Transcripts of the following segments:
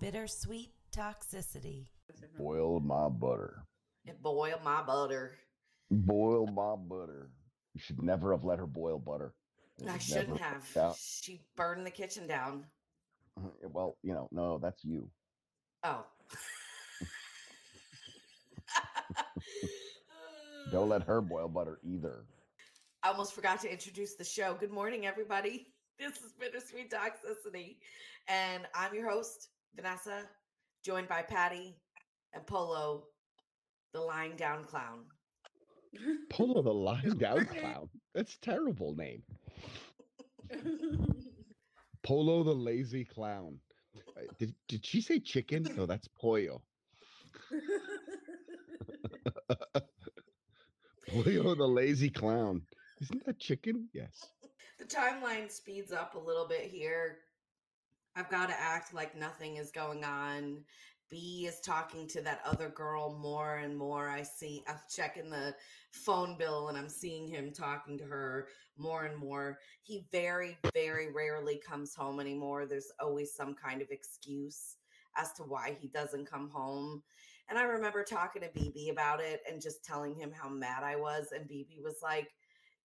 bittersweet toxicity. Boil my butter. It boiled my butter. Boil my butter. You should never have let her boil butter. It I shouldn't have. She burned the kitchen down. Uh, Well, you know, no, that's you. Oh. Don't let her boil butter either. I almost forgot to introduce the show. Good morning, everybody. This is Bittersweet Toxicity, and I'm your host, Vanessa, joined by Patty and Polo, the lying down clown. Polo the lying down clown. That's a terrible name. Polo the lazy clown. Uh, Did, did she say chicken? No, that's pollo. Pollo the lazy clown. Isn't that chicken? Yes. The timeline speeds up a little bit here. I've got to act like nothing is going on. B is talking to that other girl more and more. I see, I'm checking the phone bill and I'm seeing him talking to her more and more. He very, very rarely comes home anymore. There's always some kind of excuse as to why he doesn't come home. And I remember talking to BB about it and just telling him how mad I was. And BB was like,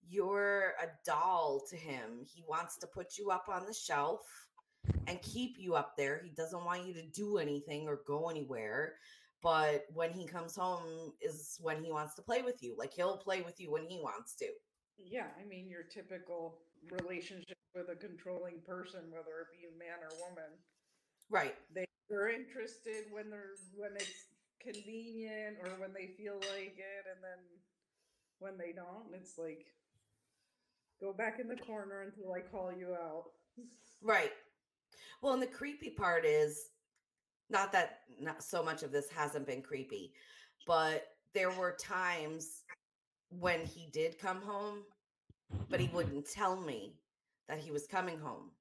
You're a doll to him. He wants to put you up on the shelf and keep you up there. He doesn't want you to do anything or go anywhere. But when he comes home is when he wants to play with you. Like he'll play with you when he wants to. Yeah, I mean your typical relationship with a controlling person, whether it be a man or woman. Right. They're interested when they're when it's convenient or when they feel like it, and then when they don't, it's like go back in the corner until I call you out. Right. Well, and the creepy part is not that not so much of this hasn't been creepy, but there were times when he did come home, but he mm-hmm. wouldn't tell me that he was coming home.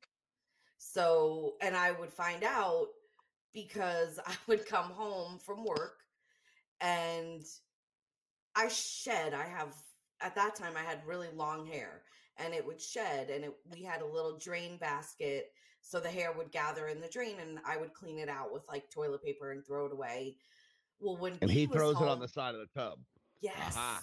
So, and I would find out because I would come home from work and I shed. I have at that time I had really long hair and it would shed and it, we had a little drain basket so the hair would gather in the drain and I would clean it out with like toilet paper and throw it away. Well, when And he throws it on the side of the tub. yes, Aha.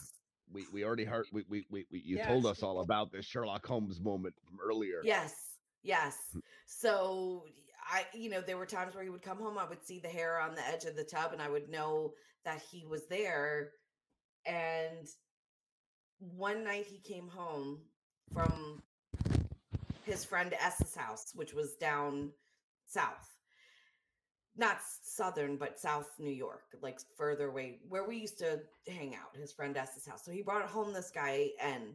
We we already heard we we, we, we you Yes, told us all about this Sherlock Holmes moment from earlier. yes, yes. Hmm. So I, you know, there were times where he would come home. I would see the hair on the edge of the tub, and I would know that he was there. And one night he came home from his friend S's house, which was down south. Not southern, but South New York, like further away, where we used to hang out, his friend S's house. So he brought home this guy, N,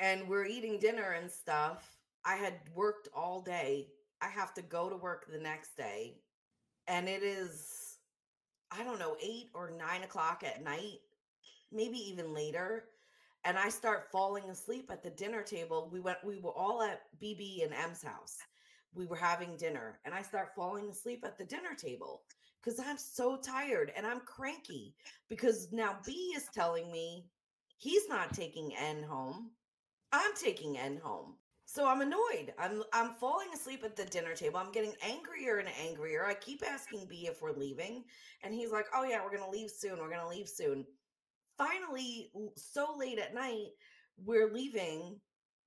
and we're eating dinner and stuff. I had worked all day. I have to go to work the next day. And it is, I don't know, eight or nine o'clock at night, maybe even later and I start falling asleep at the dinner table. We went, we were all at BB and M's house. We were having dinner, and I start falling asleep at the dinner table because I'm so tired and I'm cranky because now B is telling me he's not taking N home. I'm taking N home. So I'm annoyed. I'm I'm falling asleep at the dinner table. I'm getting angrier and angrier. I keep asking B if we're leaving, and he's like, "Oh yeah, we're gonna leave soon. We're gonna leave soon." Finally so late at night we're leaving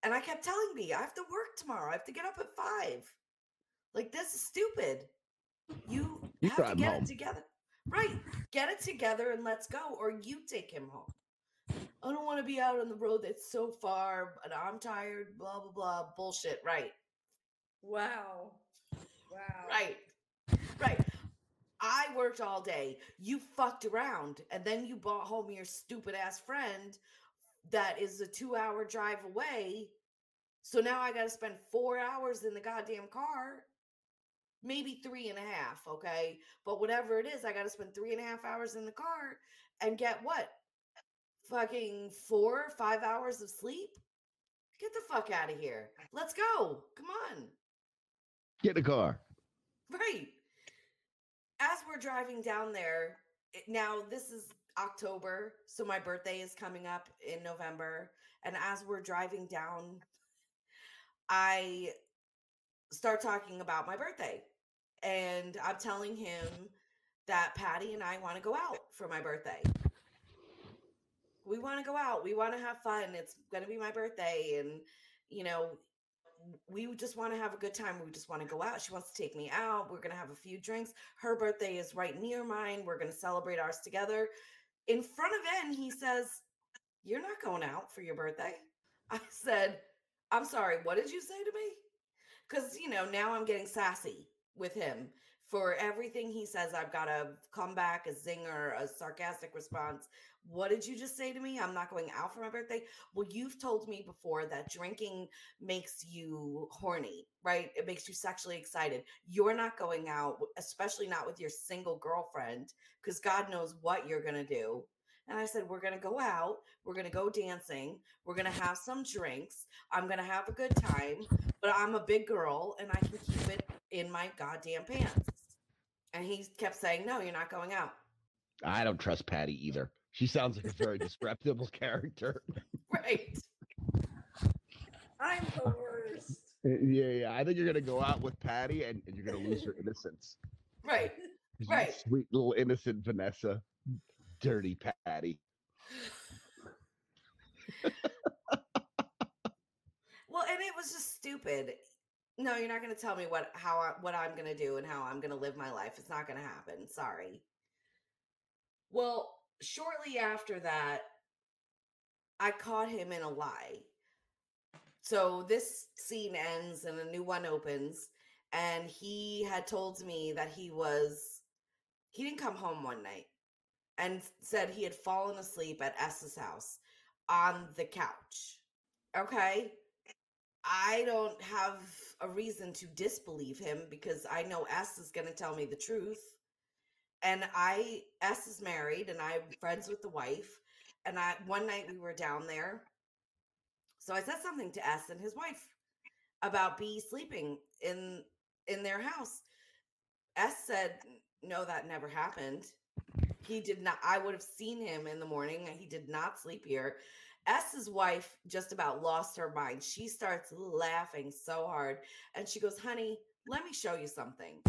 and i kept telling me, I have to work tomorrow i have to get up at five like this is stupid you, You have to get home. it together right get it together and let's go or you take him home i don't want to be out on the road that's so far but i'm tired blah blah blah bullshit right Wow. Wow. Right. Right. I worked all day. You fucked around and then you brought home your stupid ass friend that is a two hour drive away. So now I got to spend four hours in the goddamn car. Maybe three and a half. Okay. But whatever it is, I got to spend three and a half hours in the car and get what? Fucking four, five hours of sleep? Get the fuck out of here. Let's go. Come on. Get the car. Right. As we're driving down there, it- now this is October, so my birthday is coming up in November. And as we're driving down, I start talking about my birthday. and I'm telling him that Patty and I want to go out for my birthday. We want to go out. We want to have fun. It's going to be my birthday. And, you know, we just want to have a good time. We just want to go out. She wants to take me out. We're going to have a few drinks. Her birthday is right near mine. We're going to celebrate ours together. In front of N, he says, You're not going out for your birthday. I said, I'm sorry, what did you say to me? Because, you know, now I'm getting sassy with him. For everything he says, I've got to come back, a zinger, a sarcastic response. What did you just say to me? I'm not going out for my birthday. Well, you've told me before that drinking makes you horny, right? It makes you sexually excited. You're not going out, especially not with your single girlfriend, because God knows what you're going to do. And I said, We're going to go out. We're going to go dancing. We're going to have some drinks. I'm going to have a good time. But I'm a big girl and I can keep it in my goddamn pants. And he kept saying, No, you're not going out. I don't trust Patty either. She sounds like a very disreputable character. Right. I'm the worst. Uh, yeah, yeah. I think you're gonna go out with Patty and, and you're gonna lose her innocence. Right. Right. Sweet little innocent Vanessa. Dirty Patty. Well, and it was just stupid. No, you're not going to tell me what how I, what I'm going to do and how I'm going to live my life. It's not going to happen. Sorry. Well, shortly after that, I caught him in a lie. So this scene ends and a new one opens, and he had told me that he was he didn't come home one night and said he had fallen asleep at S's house on the couch. Okay. I don't have a reason to disbelieve him because I know S is going to tell me the truth. And I S is married and I'm friends with the wife. And I one night we were down there. So I said something to S and his wife about B sleeping in in their house. S said, "No, that never happened. He did not I would have seen him in the morning. He did not sleep here." S's wife just about lost her mind. She starts laughing so hard and she goes, Honey, let me show you something.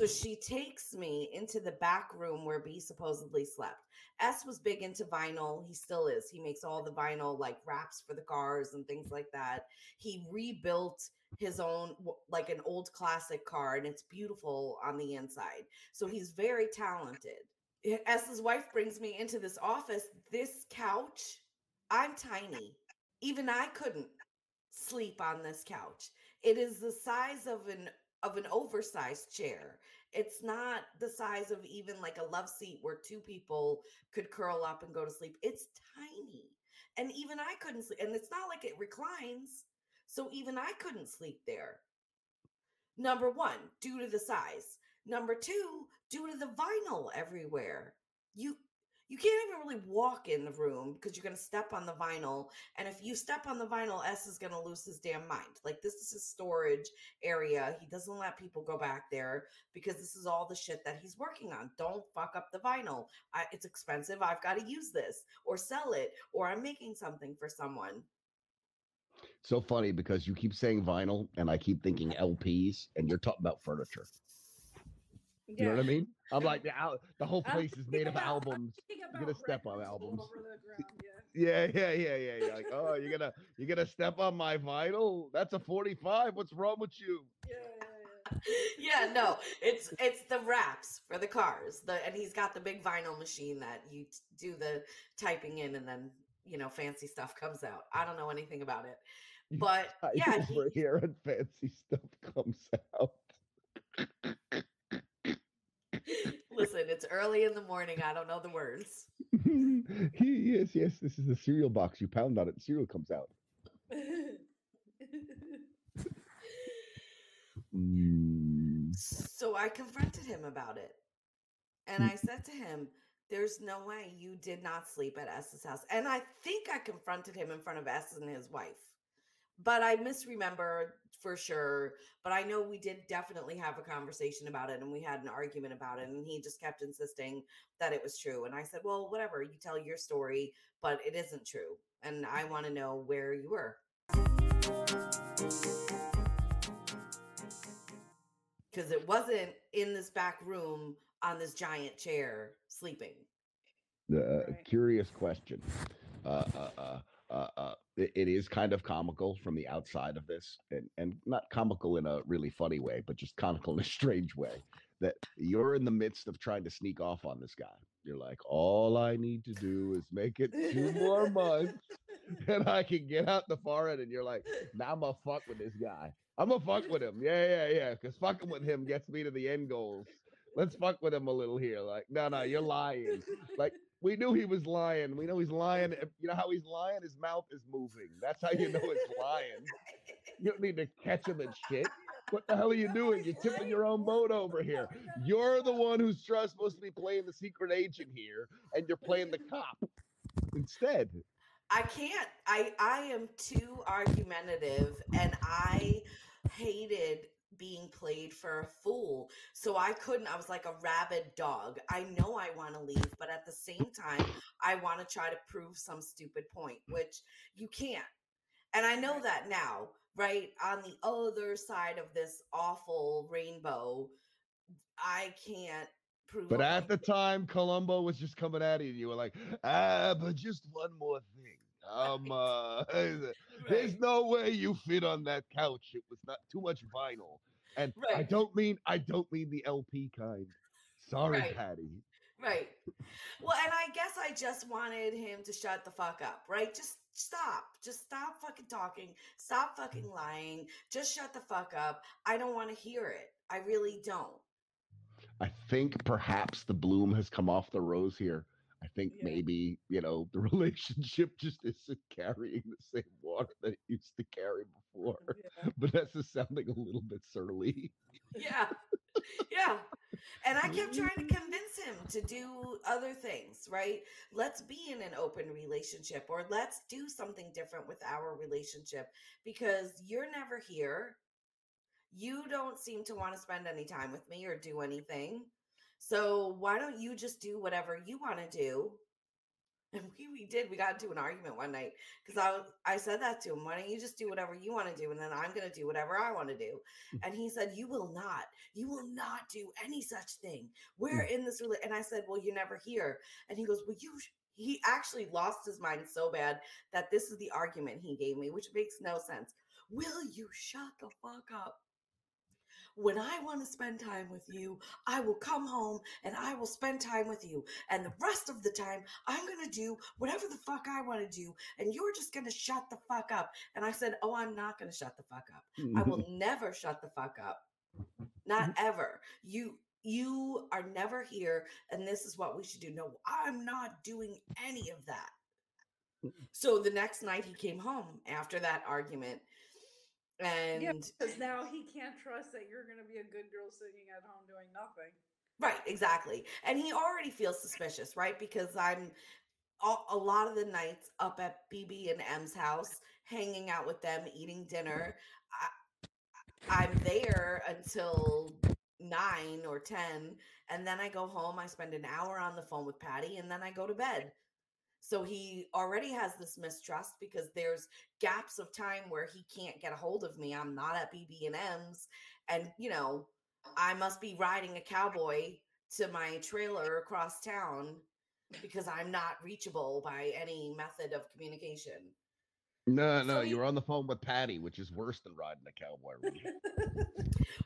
So she takes me into the back room where B supposedly slept. S was big into vinyl. He still is. He makes all the vinyl like wraps for the cars and things like that. He rebuilt his own, like an old classic car, and it's beautiful on the inside. So he's very talented. S's wife brings me into this office. This couch I'm tiny. Even I couldn't sleep on this couch. It is the size of an of an oversized chair. It's not the size of even like a love seat where two people could curl up and go to sleep. It's tiny. And even I couldn't sleep. And it's not like it reclines. So even I couldn't sleep there. Number 1, due to the size. Number 2, due to the vinyl everywhere. You you can't even really walk in the room because you're going to step on the vinyl. And if you step on the vinyl, S is going to lose his damn mind. Like, this is his storage area. He doesn't let people go back there because this is all the shit that he's working on. Don't fuck up the vinyl. I, it's expensive. I've got to use this or sell it or I'm making something for someone. So funny because you keep saying vinyl and I keep thinking LPs and you're talking about furniture. You know what I mean? I'm like the al- the whole place is made of albums. You're gonna step on albums. ground, yeah. Yeah, yeah, yeah, yeah. You're like, oh, you're gonna you're gonna step on my vinyl? That's a 45. What's wrong with you? Yeah, yeah, yeah. yeah, no, it's it's the wraps for the cars. The and he's got the big vinyl machine that you t- do the typing in, and then you know fancy stuff comes out. I don't know anything about it, but yeah, over he, here and fancy stuff comes out. Listen, it's early in the morning. I don't know the words. yes, yes. This is the cereal box. You pound on it, cereal comes out. Mm. So I confronted him about it. And I said to him, There's no way you did not sleep at S's house. And I think I confronted him in front of S and his wife. But I misremember for sure. But I know we did definitely have a conversation about it and we had an argument about it. And he just kept insisting that it was true. And I said, Well, whatever, you tell your story, but it isn't true. And I want to know where you were. because it wasn't in this back room on this giant chair sleeping. The uh, Right. curious question. Uh, uh, uh, uh, uh, it, is kind of comical from the outside of this, and and not comical in a really funny way, but just comical in a strange way. That you're in the midst of trying to sneak off on this guy. You're like, all I need to do is make it two more months, and I can get out the far end. And you're like, now I'm gonna fuck with this guy. I'm gonna fuck with him. Yeah, yeah, yeah. Because fucking with him gets me to the end goals. Let's fuck with him a little here. Like, no, no, you're lying. Like, we knew he was lying. We know he's lying. You know how he's lying? His mouth is moving. That's how you know it's lying. You don't need to catch him and shit. What the hell are you doing? You're tipping your own boat over here. You're the one who's supposed to be playing the secret agent here, and you're playing the cop instead. I can't. I I am too argumentative and I hated being played for a fool. So I couldn't. I was like a rabid dog. I know I want to leave, but at the same time, I want to try to prove some stupid point, which you can't. And I know that now, right? On the other side of this awful rainbow, I can't prove But at the time, Columbo was just coming at you, and you were like, ah, but just one more thing. Um, uh, there's no way you fit on that couch. It was not too much vinyl. And I don't mean I don't mean the LP kind. Sorry, Right. Patty. Right. Well, and I guess I just wanted him to shut the fuck up, right? Just stop. Just stop fucking talking. Stop fucking lying. Just shut the fuck up. I don't want to hear it. I really don't. I think perhaps the bloom has come off the rose here. I think Yeah. maybe, you know, the relationship just isn't carrying the same water that it used to carry before. Yeah. But that's just sounding a little bit surly. Yeah. yeah. And I kept trying to mm-hmm. convince him to do other things, right? Let's be in an open relationship or let's do something different with our relationship because you're never here. You don't seem to want to spend any time with me or do anything. So why don't you just do whatever you want to do? And we, we did. We got into an argument one night because I was, I said that to him. Why don't you just do whatever you want to do, and then I'm going to do whatever I want to do. Mm-hmm. And he said, "You will not. You will not do any such thing. We're mm. in this." rela-" And I said, "Well, you're never here." And he goes, "Well, you." sh-" He actually lost his mind so bad that this is the argument he gave me, which makes no sense. Will you shut the fuck up? When I want to spend time with you, I will come home and I will spend time with you. And the rest of the time, I'm going to do whatever the fuck I want to do. And you're just going to shut the fuck up. And I said, Oh, I'm not going to shut the fuck up. I will never shut the fuck up. Not ever. You you are never here and this is what we should do. No, I'm not doing any of that. Mm. So the next night he came home after that argument and Yeah, because now he can't trust that you're going to be a good girl sitting at home doing nothing. Right, exactly. And he already feels suspicious, right? Because I'm a, a lot of the nights up at BB and M's house, hanging out with them, eating dinner. I, I'm there until nine or 10. And then I go home. I spend an hour on the phone with Patty and then I go to bed. So he already has this mistrust because there's gaps of time where he can't get a hold of me. I'm not at BB and M's. And, you know, I must be riding a cowboy to my trailer across town because I'm not reachable by any method of communication. No, no, So you he- were on the phone with Patty, which is worse than riding a cowboy. Rudy.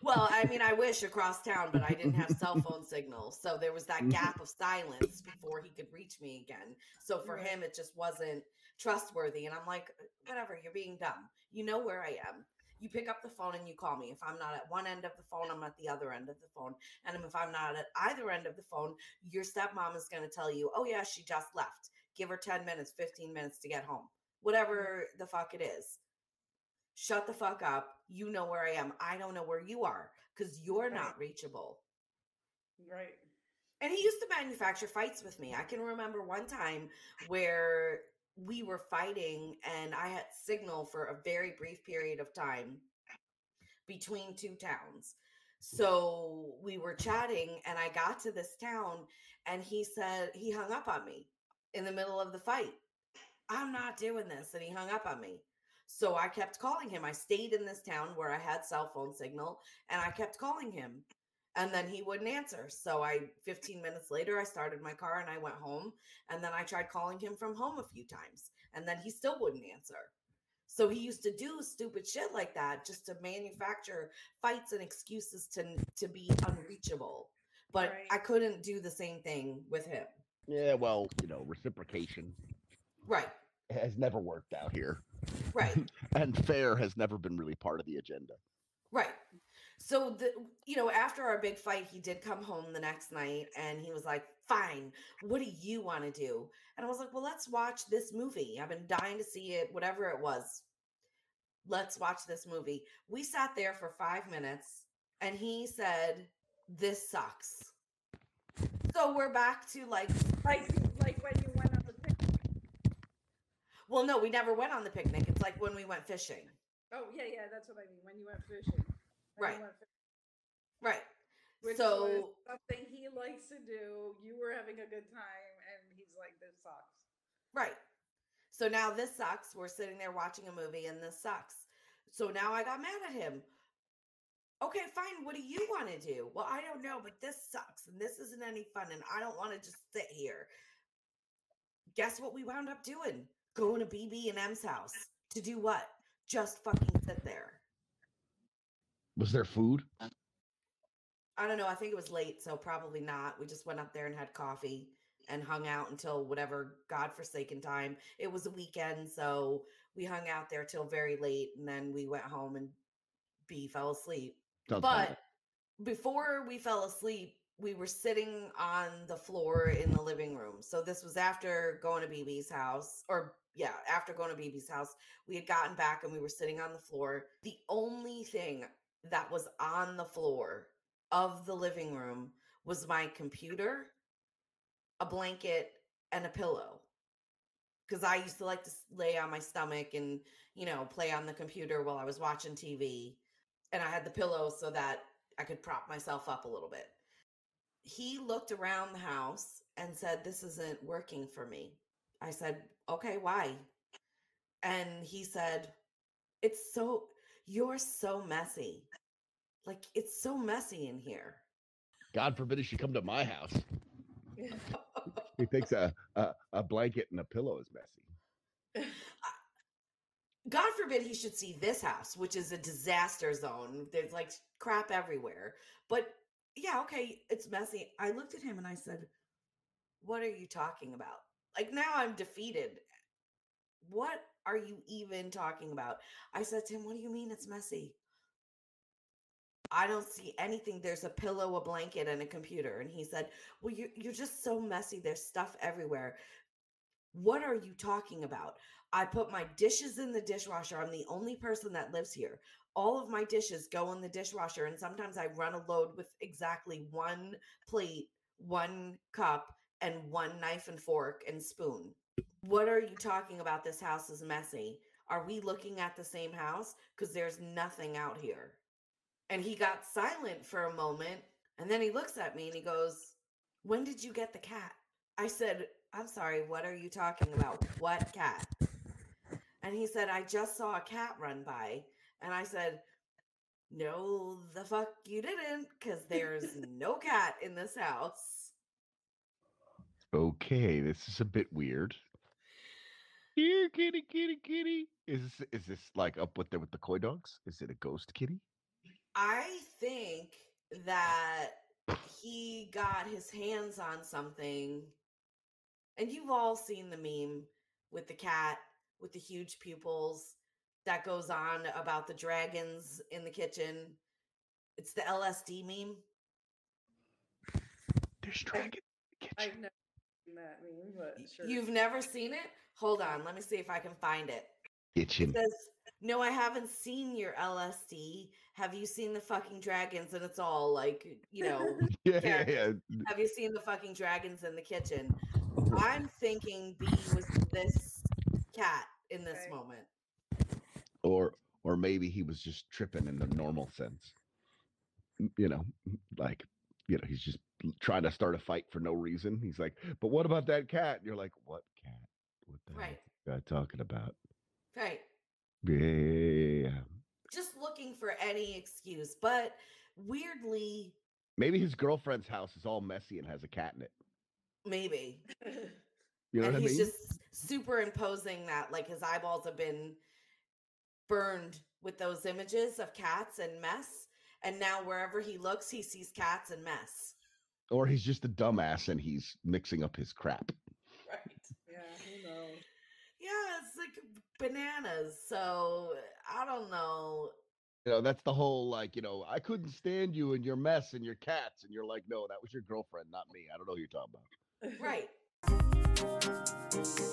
Well, I mean, I wish across town, but I didn't have cell phone signal. So there was that gap of silence before he could reach me again. So for him, it just wasn't trustworthy. And I'm like, "Uh, whatever, you're being dumb. You know where I am. You pick up the phone and you call me. If I'm not at one end of the phone, I'm at the other end of the phone. And if I'm not at either end of the phone, your stepmom is going to tell you, oh, yeah, she just left. Give her 10 minutes, 15 minutes to get home. Whatever the fuck it is. Shut the fuck up. You know where I am. I don't know where you are because you're not reachable. right. And he used to manufacture fights with me. I can remember one time where we were fighting and I had signal for a very brief period of time between two towns. So we were chatting and I got to this town and he said he hung up on me in the middle of the fight. I'm not doing this. And he hung up on me. So I kept calling him. I stayed in this town where I had cell phone signal and I kept calling him. And then he wouldn't answer. So I 15 minutes later I started my car and I went home and then I tried calling him from home a few times and then he still wouldn't answer. So he used to do stupid shit like that just to manufacture fights and excuses to to be unreachable. But Right. I couldn't do the same thing with him. Yeah, well, you know, reciprocation Right. has never worked out here, Right. and fair has never been really part of the agenda. Right. So the you know, after our big fight, he did come home the next night and he was like, "Fine. What do you want to do?" And I was like, "Well, let's watch this movie. I've been dying to see it, whatever it was. Let's watch this movie." We sat there for 5 minutes and he said, "This sucks." So we're back to like, Like like when you went on the picnic. Well, no, we never went on the picnic. It's like when we went fishing. Oh yeah, yeah, that's what I mean. When you went fishing. When Right. went fishing, Right. Which so something he likes to do. You were having a good time, and he's like, "This sucks." Right. So now this sucks. We're sitting there watching a movie and this sucks. So now I got mad at him. Okay, fine. What do you want to do? Well, I don't know, but this sucks and this isn't any fun and I don't want to just sit here. Guess what we wound up doing? Going to BB and M's house. To do what? Just fucking sit there. Was there food? I don't know. I think it was late, so probably not. We just went up there and had coffee and hung out until whatever godforsaken time. It was a weekend, so we hung out there till very late, and then we went home and B fell asleep. But fine. before we fell asleep, we were sitting on the floor in the living room. So this was after going to BB's house, or yeah, after going to BB's house, we had gotten back and we were sitting on the floor. The only thing that was on the floor of the living room was my computer, a blanket, and a pillow. Because I used to like to lay on my stomach and, you know, play on the computer while I was watching TV. And I had the pillow so that I could prop myself up a little bit. He looked around the house and said, This isn't working for me. I said, Okay, why? And he said, It's so, you're so messy. Like, it's so messy in here. God forbid he should come to my house. He thinks a, a a blanket and a pillow is messy. God forbid he should see this house, which is a disaster zone. There's like crap everywhere. But yeah, okay, it's messy. I looked at him and I said, What are you talking about? Like now I'm defeated. What are you even talking about? I said to him, What do you mean it's messy? I don't see anything. There's a pillow, a blanket, and a computer. And he said, Well, you're, you're just so messy. There's stuff everywhere. What are you talking about? I put my dishes in the dishwasher. I'm the only person that lives here. All of my dishes go in the dishwasher, and sometimes I run a load with exactly one plate, one cup, and one knife and fork and spoon. What are you talking about? This house is messy. Are we looking at the same house? Because there's nothing out here. And he got silent for a moment, and then he looks at me and he goes, When did you get the cat? I said, I'm sorry, what are you talking about? What cat? And he said, I just saw a cat run by. And I said, No, the fuck you didn't, because there's no cat in this house. Okay, this is a bit weird. Here, kitty, kitty, kitty. Is this is this like up with there with the koi dogs? Is it a ghost kitty? I think that he got his hands on something. And you've all seen the meme with the cat with the huge pupils that goes on about the dragons in the kitchen. It's the LSD meme. There's dragon in the kitchen. I've never seen that meme, but sure. You've never seen it? Hold on, let me see if I can find it. Kitchen. It says, No, I haven't seen your LSD. Have you seen the fucking dragons? And it's all like, you know, Yeah, yeah, yeah. have you seen the fucking dragons in the kitchen? I'm thinking B was this cat in this Okay. moment. Or or maybe he was just tripping in the normal sense. You know, like you know, he's just trying to start a fight for no reason. He's like, "But what about that cat?" And you're like, "What cat? What the hell Right. guy talking about?" Right. Yeah, just looking for any excuse. But weirdly, Maybe his girlfriend's house is all messy and has a cat in it. maybe. You know and what I mean? he's mean? just superimposing that like his eyeballs have been burned with those images of cats and mess and now wherever he looks he sees cats and mess Or he's just a dumbass and he's mixing up his crap. right yeah, who knows? yeah it's like bananas so i don't know You know, that's the whole like, you know, I couldn't stand you and your mess and your cats. And you're like, no, that was your girlfriend, not me. I don't know who you're talking about. right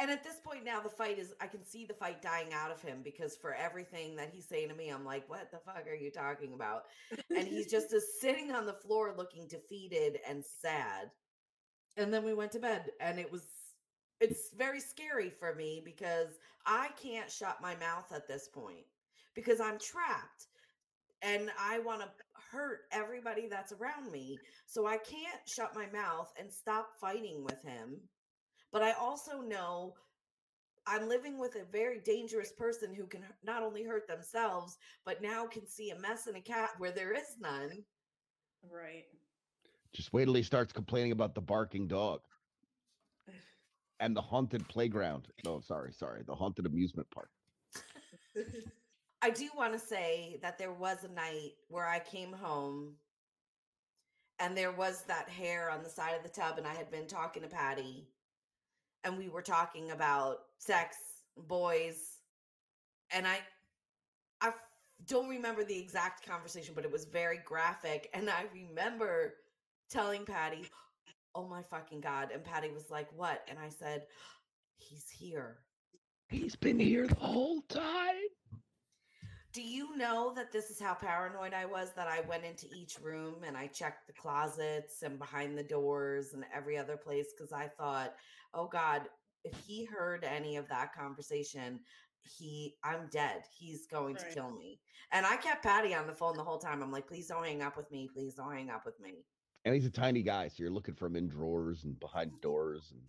and at this point now the fight is i can see the fight dying out of him because for everything that he's saying to me i'm like what the fuck are you talking about? And he's just is sitting on the floor looking defeated and sad. And then we went to bed and it was it's very scary for me because i can't shut my mouth at this point because i'm trapped and i want to hurt everybody that's around me. So i can't shut my mouth and stop fighting with him but i also know i'm living with a very dangerous person who can not only hurt themselves but now can see a mess in a cat where there is none right. Just wait till he starts complaining about the barking dog and the haunted playground. No, sorry, sorry. The haunted amusement park. I do want to say that there was a night where I came home and there was that hair on the side of the tub, and I had been talking to Patty, and we were talking about sex, boys, and I I don't remember the exact conversation, but it was very graphic, and I remember telling Patty, "Oh my fucking god!" And Patty was like, "What?" And I said, "He's here." He's been here the whole time. Do you know that this is how paranoid I was that I went into each room and I checked the closets and behind the doors and every other place because I thought, oh God, if he heard any of that conversation, he I'm dead. He's going to kill me. And I kept Patty on the phone the whole time. I'm like, please don't hang up with me. Please don't hang up with me. And he's a tiny guy, so you're looking for him in drawers and behind doors and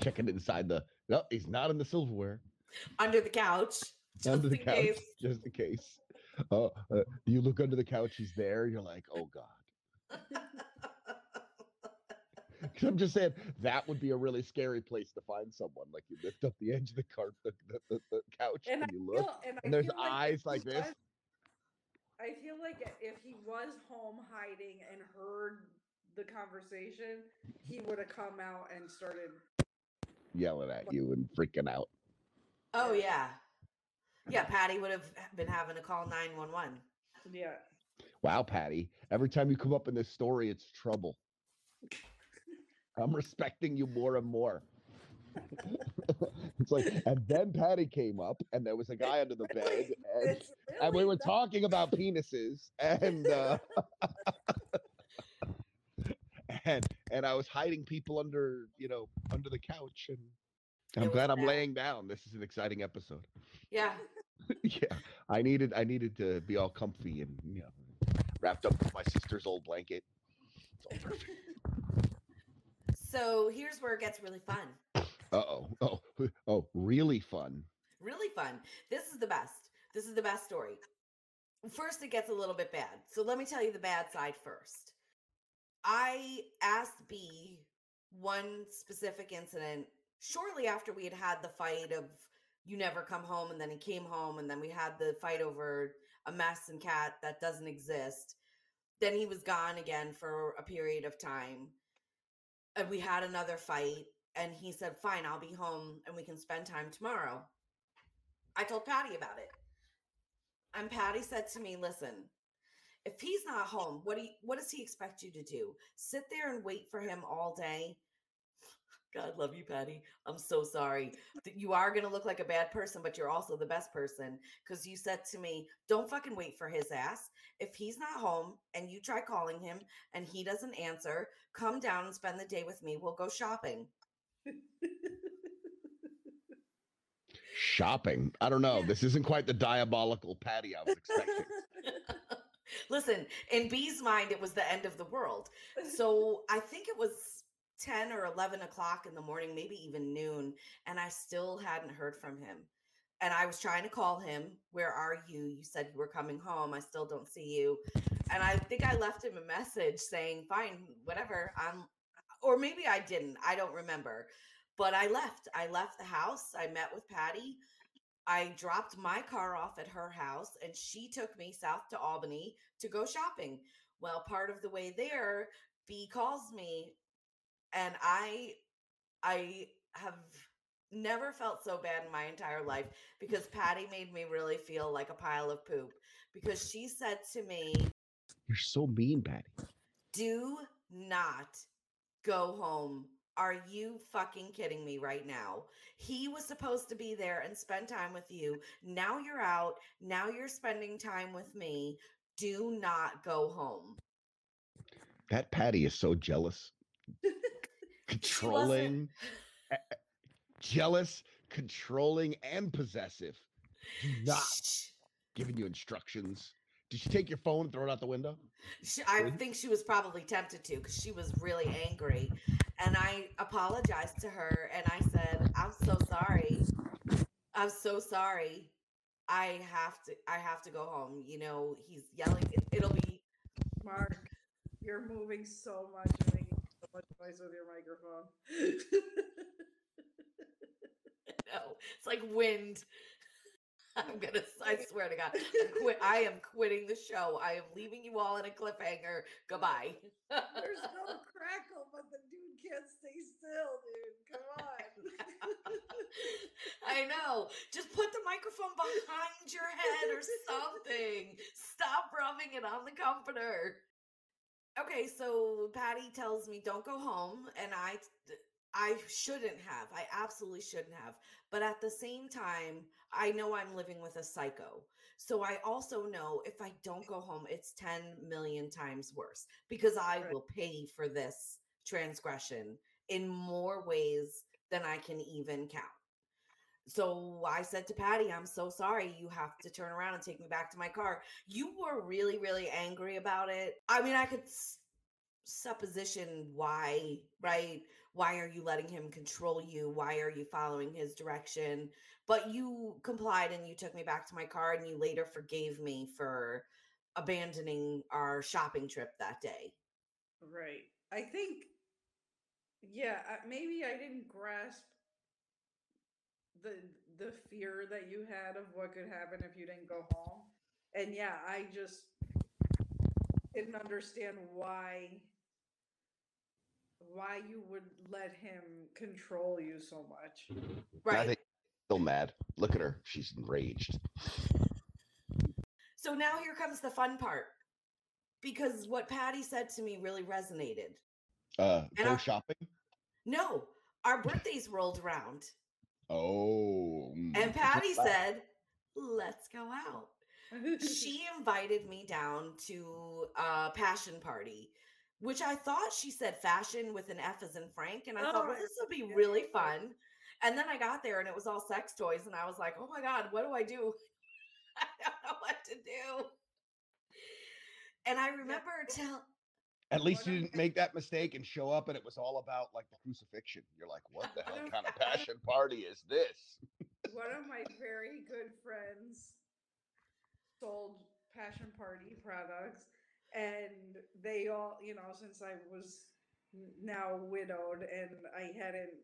checking inside the. No, he's not in the silverware. Under the couch. Just under the in couch, case. just in case. Uh, uh, you look under the couch, he's there. You're like, oh god. 'Cause I'm just saying that would be a really scary place to find someone. Like you lift up the edge of the cart, the, the, the, the couch, And and, you look, feel, and, and there's like eyes like he this. I feel like if he was home hiding and heard the conversation, he would have come out and started. yelling at you and freaking out. oh yeah. Yeah, Patty would have been having to call 911. Yeah. Wow, Patty. Every time you come up in this story, it's trouble. I'm respecting you more and more. it's like, and then Patty came up, and there was a guy under the bed, and, It's and we were not- talking about penises, and uh, and and I was hiding people under, you know, under the couch, and I'm It glad I'm bad. laying down. This is an exciting episode. Yeah. yeah, I needed I needed to be all comfy and you know wrapped up with my sister's old blanket. It's all perfect. So here's where it gets really fun. Uh oh. Oh oh really fun. Really fun. This is the best. This is the best story. First, it gets a little bit bad. So let me tell you the bad side first. I asked B one specific incident shortly after we had had the fight of you never come home and then he came home and then we had the fight over a mess and cat that doesn't exist then he was gone again for a period of time and we had another fight and he said fine i'll be home and we can spend time tomorrow. I told patty about it. And patty said to me listen if he's not home what do you, what does he expect you to do? Sit there and wait for him all day god love you patty i'm so sorry you are going to look like a bad person but you're also the best person because you said to me don't fucking wait for his ass if he's not home and you try calling him and he doesn't answer come down and spend the day with me we'll go shopping Shopping. I don't know. This isn't quite the diabolical patty I was expecting. Listen, in B's mind, it was the end of the world. So I think it was 10 or 11 o'clock in the morning, maybe even noon, and I still hadn't heard from him. And I was trying to call him. Where are you? You said you were coming home. I still don't see you. And I think I left him a message saying, fine, whatever. I'm, or maybe I didn't. I don't remember. But I left. I left the house. I met with Patty. I dropped my car off at her house and she took me south to Albany to go shopping. Well, part of the way there, B calls me and I I have never felt so bad in my entire life because Patty made me really feel like a pile of poop because she said to me, You're so mean, Patty. "Do not go home. Are you fucking kidding me right now? He was supposed to be there and spend time with you. Now you're out. Now you're spending time with me. Do not go home." That Patty is so jealous, controlling, a- a- jealous, controlling, and possessive. Do not giving you instructions. Did she take your phone and throw it out the window? She, I think she was probably tempted to because she was really angry. And I apologized to her and I said, I'm so sorry. I'm so sorry. I have to I have to go home. You know, he's yelling. It, it'll be Marc, you're moving so much and making so much noise with your microphone. no, it's like wind. I'm gonna I swear to God. Quit I am quitting the show. I am leaving you all in a cliffhanger. Goodbye. There's no crackle, but the dude can't stay still, dude. Come on. I know. Just put the microphone behind your head or something. Stop rubbing it on the comforter. Okay, so Patty tells me don't go home, and I I shouldn't have. I absolutely shouldn't have. But at the same time, I know I'm living with a psycho. So I also know if I don't go home, it's 10 million times worse because I Right. will pay for this transgression in more ways than I can even count. So I said to Patty, I'm so sorry. You have to turn around and take me back to my car. You were really, really angry about it. I mean, I could s- supposition why, right? Why are you letting him control you? Why are you following his direction? But you complied and you took me back to my car and you later forgave me for abandoning our shopping trip that day. Right. I think, yeah, maybe I didn't grasp the the fear that you had of what could happen if you didn't go home. And yeah, I just didn't understand why why you would let him control you so much. Right. I Right. think she's still mad. Look at her. She's enraged. So now here comes the fun part. Because what Patty said to me really resonated. Uh, And go I- shopping. No, our birthdays rolled around Oh. mm, and Patty said, Let's go out. She invited me down to a passion party, which I thought she said fashion with an F as in Frank. And I thought, Oh, well, this will be yeah, really yeah. fun. And then I got there and it was all sex toys. And I was like, oh my God, what do I do? I don't know what to do. And I remember tell At least you didn't make that mistake and show up and it was all about like the crucifixion. You're like, what the hell kind of passion party is this? One of my very good friends sold passion party products and they all, you know, since I was now widowed and I hadn't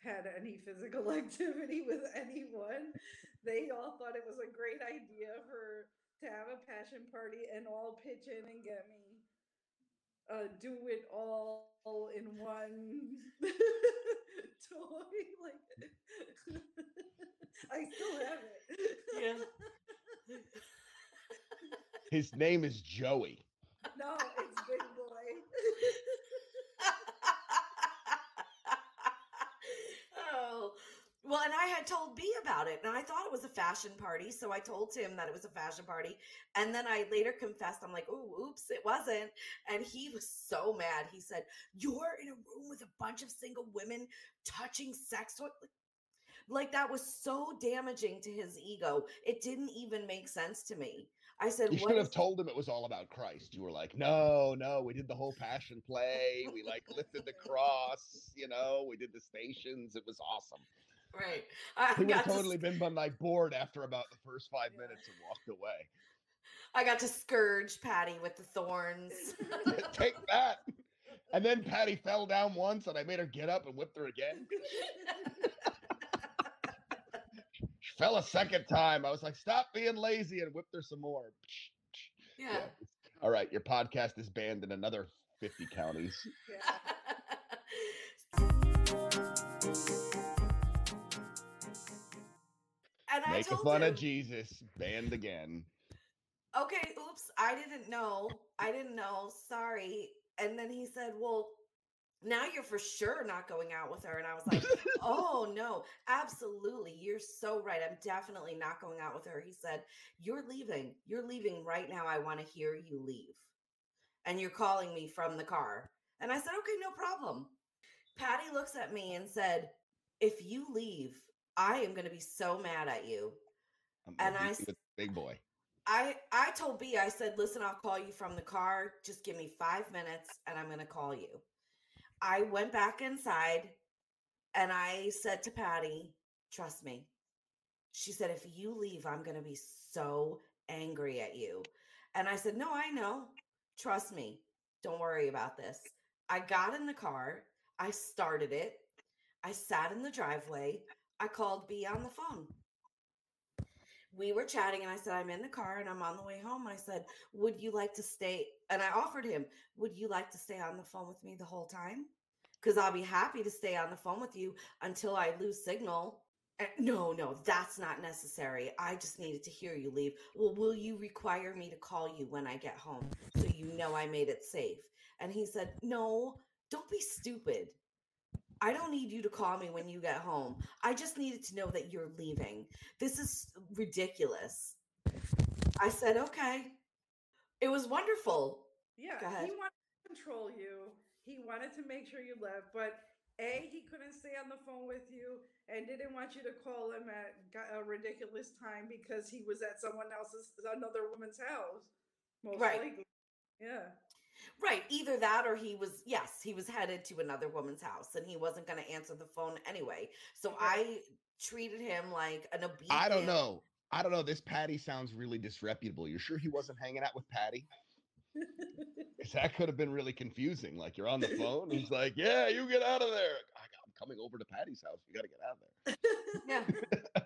had any physical activity with anyone, they all thought it was a great idea for to have a passion party and all pitch in and get me uh do it all in one toy like I still have it. Yeah. His name is Joey. no, it's big boy. oh. Well, and I had told B about it, and I thought it was a fashion party, so I told him that it was a fashion party. And then I later confessed, I'm like, "Oh, oops, it wasn't." And he was so mad. He said, "You're in a room with a bunch of single women touching sex toys." Like that was so damaging to his ego. It didn't even make sense to me. I said, You "What should have told him it was all about Christ. You were like, no, no, we did the whole passion play. We like lifted the cross, you know, we did the stations. It was awesome. Right. I He would have got, totally to, been been like bored after about the first five Yeah. minutes and walked away. I got to scourge Patty with the thorns. Take that. And then Patty fell down once and I made her get up and whipped her again. She fell a second time. I was like, stop being lazy and whipped her some more. yeah. All right, your podcast is banned in another 50 counties. Yeah. And I Making fun him, of Jesus, banned again. okay, oops, I didn't know. I didn't know. Sorry. And then he said, well, now you're for sure not going out with her. And I was like, oh, no, absolutely. You're so right. I'm definitely not going out with her. He said, you're leaving. You're leaving right now. I want to hear you leave. And you're calling me from the car. And I said, okay, no problem. Patty looks at me and said, if you leave, I am going to be so mad at you. I'm And I beat you s- with big boy. I I told B, I said, listen, I'll call you from the car. Just give me five minutes and I'm gonna call you. I went back inside and I said to Patty, trust me. She said, if you leave, I'm gonna be so angry at you. And I said, No, I know. Trust me. Don't worry about this. I got in the car, I started it, I sat in the driveway, I called B on the phone we were chatting and I said, I'm in the car and I'm on the way home. I said, Would you like to stay? And I offered him, Would you like to stay on the phone with me the whole time? Because I'll be happy to stay on the phone with you until I lose signal. And, no, no, that's not necessary. I just needed to hear you leave. Well, will you require me to call you when I get home so you know I made it safe? And he said, No, don't be stupid. I don't need you to call me when you get home. I just needed to know that you're leaving. This is ridiculous. I said, okay. It was wonderful. Yeah, he wanted to control you. He wanted to make sure you left, but A, he couldn't stay on the phone with you and didn't want you to call him at a ridiculous time because he was at someone else's, another woman's house. Most Right. likely. Yeah. Right. Either that or he was, yes, he was headed to another woman's house and he wasn't going to answer the phone anyway. So I treated him like an obedient. I don't know. I don't know. This Patty sounds really disreputable. You're sure he wasn't hanging out with Patty? that could have been really confusing. Like you're on the phone, he's like, "Yeah, you get out of there." I'm coming over to Patty's house. You got to get out of there. Yeah.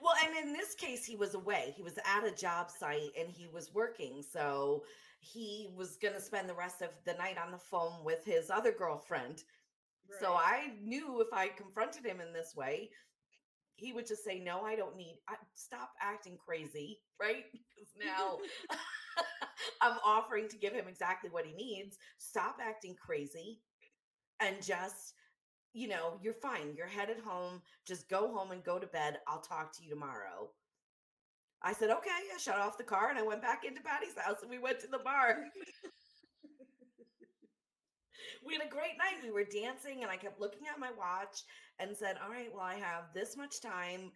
well, and in this case, he was away. He was at a job site and he was working. So he was going to spend the rest of the night on the phone with his other girlfriend. So I knew if I confronted him in this way, he would just say, "No, I don't need. I, stop acting crazy, right? Because now I'm offering to give him exactly what he needs. Stop acting crazy, and just, you know, you're fine. You're headed home. Just go home and go to bed. I'll talk to you tomorrow." I said, "Okay." I shut off the car and I went back into Patty's house and we went to the bar. we had a great night. We were dancing, and I kept looking at my watch and said, All right, well, I have this much time.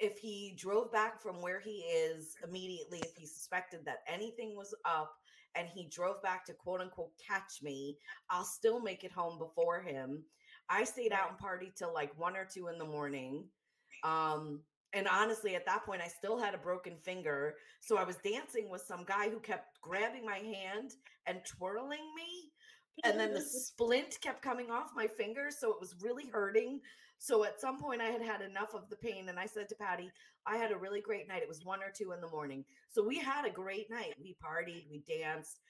If he drove back from where he is immediately, if he suspected that anything was up and he drove back to quote unquote catch me, I'll still make it home before him. I stayed out and party till like one or two in the morning. Um, and honestly, at that point, I still had a broken finger. So I was dancing with some guy who kept grabbing my hand and twirling me and then the splint kept coming off my finger so it was really hurting. So at some point i had had enough of the pain and i said to patty i had a really great night. It was one or two in the morning. So we had a great night. We partied we danced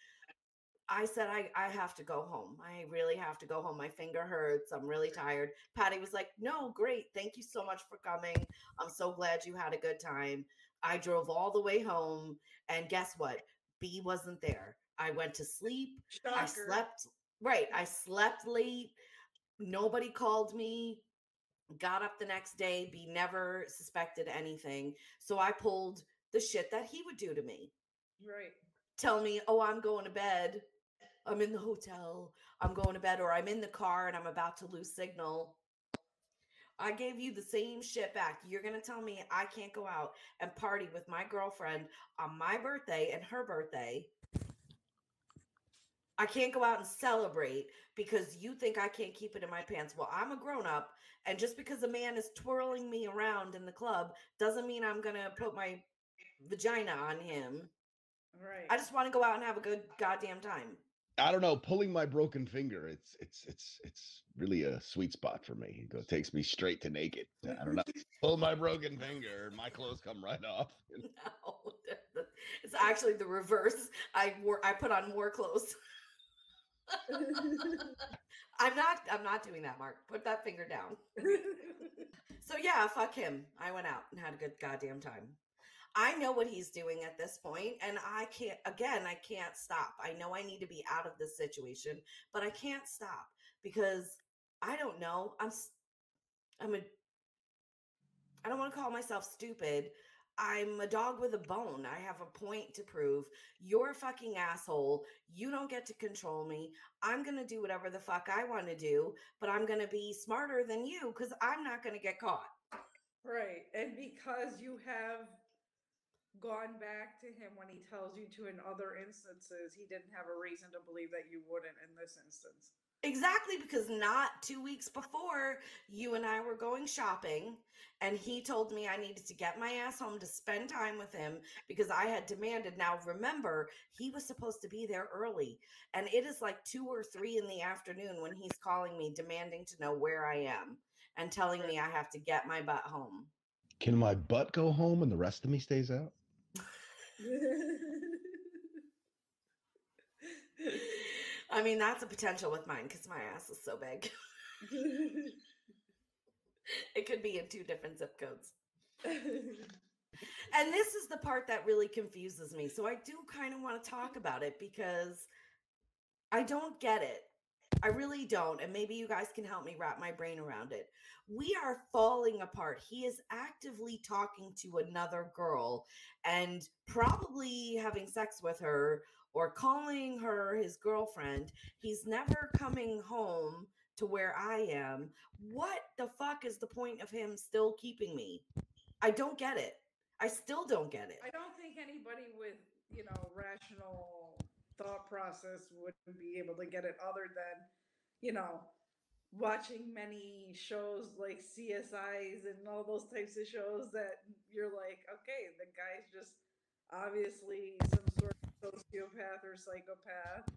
i said i, I have to go home i really have to go home my finger hurts i'm really tired patty was like no great thank you so much for coming i'm so glad you had a good time i drove all the way home and guess what b wasn't there i went to sleep I slept right. I slept late. Nobody called me. Got up the next day. B never suspected anything. So I pulled the shit that he would do to me. Right. Tell me, oh, I'm going to bed. I'm in the hotel. I'm going to bed, or I'm in the car and I'm about to lose signal. I gave you the same shit back. You're going to tell me I can't go out and party with my girlfriend on my birthday and her birthday. I can't go out and celebrate because you think I can't keep it in my pants. Well, I'm a grown up, and just because a man is twirling me around in the club doesn't mean I'm going to put my vagina on him. Right. I just want to go out and have a good goddamn time. I don't know, pulling my broken finger, it's it's it's it's really a sweet spot for me. It takes me straight to naked. I don't know. Pull my broken finger, my clothes come right off. No, it's actually the reverse. I wore I put on more clothes. I'm not I'm not doing that, Marc. Put that finger down. So yeah, fuck him. I went out and had a good goddamn time. I know what he's doing at this point, and I can't again, I can't stop. I know I need to be out of this situation, but I can't stop because I don't know. I'm I'm a, I don't want to call myself stupid. I'm a dog with a bone. I have a point to prove. You're a fucking asshole. You don't get to control me. I'm going to do whatever the fuck I want to do, but I'm going to be smarter than you because I'm not going to get caught. Right. And because you have gone back to him when he tells you to in other instances, he didn't have a reason to believe that you wouldn't in this instance. Exactly, because not two weeks before, you and I were going shopping, and he told me I needed to get my ass home to spend time with him because I had demanded. Now, remember, he was supposed to be there early, and it is like two or three in the afternoon when he's calling me, demanding to know where I am and telling me I have to get my butt home. Can my butt go home and the rest of me stays out? I mean, that's a potential with mine because my ass is so big. it could be in two different zip codes. And this is the part that really confuses me. So I do kind of want to talk about it because I don't get it. I really don't. And maybe you guys can help me wrap my brain around it. We are falling apart. He is actively talking to another girl and probably having sex with her or calling her his girlfriend. He's never coming home to where I am. What the fuck is the point of him still keeping me? I don't get it. I still don't get it. I don't think anybody with, you know, rational thought process wouldn't be able to get it other than, you know, watching many shows like CSIs and all those types of shows that you're like, okay, the guy's just obviously some sort of sociopath or psychopath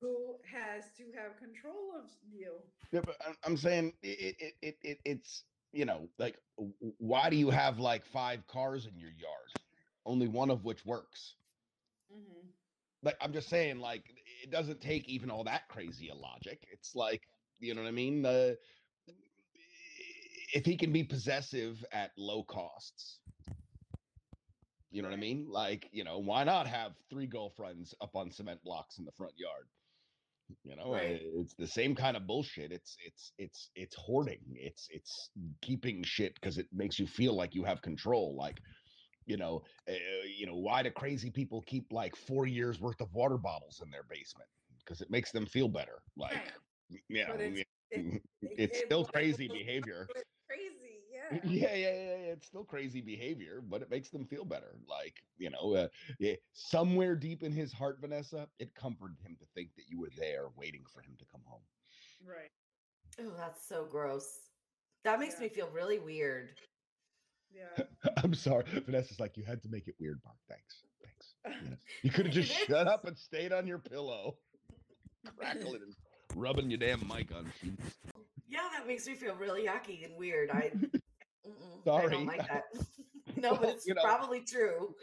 who has to have control of you. Yeah, but I'm- saying it, it, it, it, it's you know like why do you have like five cars in your yard, only one of which works? Mm-hmm. Like I'm just saying, like it doesn't take even all that crazy a logic. It's like you know what I mean. Uh, if he can be possessive at low costs, you know what I mean. Like you know, why not have three girlfriends up on cement blocks in the front yard? You know, Right. it's the same kind of bullshit. It's it's it's it's hoarding. It's it's keeping shit because it makes you feel like you have control. Like you know, uh, you know, why do crazy people keep like four years worth of water bottles in their basement? Because it makes them feel better. Like, Right. y- you know, But it's- It- it's it- still it- crazy it- behavior. It's crazy, yeah. Yeah, yeah, yeah, yeah. It's still crazy behavior, but it makes them feel better. Like, you know, uh, yeah, somewhere deep in his heart, Vanessa, it comforted him to think that you were there waiting for him to come home. Right. Oh, that's so gross. That makes Yeah. me feel really weird. Yeah. I'm sorry. Vanessa's like, you had to make it weird, Marc. Thanks. Thanks. You, you could have just shut up and stayed on your pillow, crackling and rubbing your damn mic on sheets. Yeah, that makes me feel really yucky and weird. I, mm-mm, I don't like that. no, but it's you know. probably true.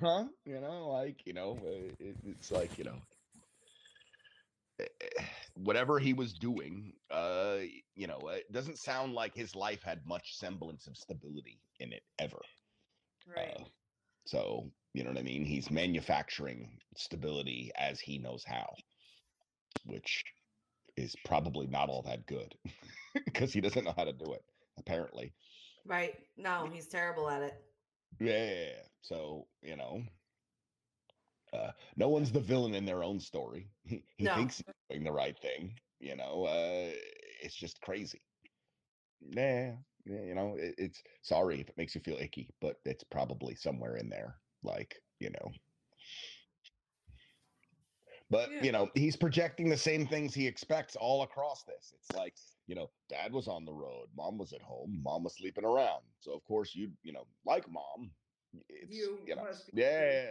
huh? You know, like you know, uh, it, it's like you know, whatever he was doing, uh, you know, it doesn't sound like his life had much semblance of stability in it ever. Right. Uh, so you know what I mean. He's manufacturing stability as he knows how, which is probably not all that good because he doesn't know how to do it. Apparently, Right. No, he's terrible at it. Yeah. So, you know, uh, no one's the villain in their own story. He, he No. thinks he's doing the right thing. You know, uh, it's just crazy. Yeah. you know, it, it's sorry if it makes you feel icky, but it's probably somewhere in there. Like, you know. But Yeah. you know, he's projecting the same things he expects all across this. It's like, you know, dad was on the road, mom was at home, mom was sleeping around. So of course you, you know, like mom. It's You you, know, yeah, yeah, yeah,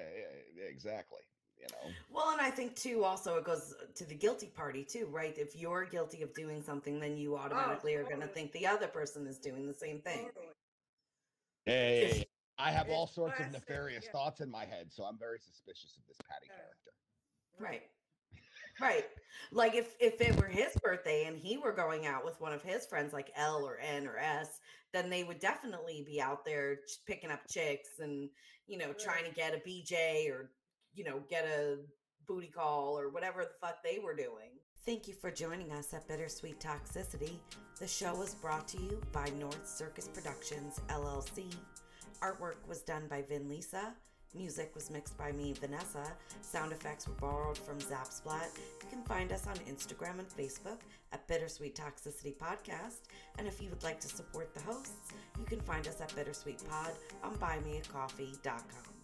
yeah, exactly. You know. Well, and I think too, also it goes uh, to the guilty party too, right? If you're guilty of doing something, then you oh, automatically are going to think the other person is doing the same thing. Totally. If- I have all sorts of nefarious yeah. thoughts in my head, so I'm very suspicious of this Patty Yeah. character. Right. Right. Like if if it were his birthday and he were going out with one of his friends like L or N or S, then they would definitely be out there picking up chicks and you know trying to get a BJ or you know get a booty call or whatever the fuck they were doing. Thank you for joining us at Bittersweet Toxicity. The show was brought to you by North Circus Productions LLC. Artwork was done by Vin Lisa. Music was mixed by me, Vanessa. Sound effects were borrowed from Zapsplat. You can find us on Instagram and Facebook at Bittersweet Toxicity Podcast. And if you would like to support the hosts, you can find us at Bittersweet Pod on buymeacoffee.com.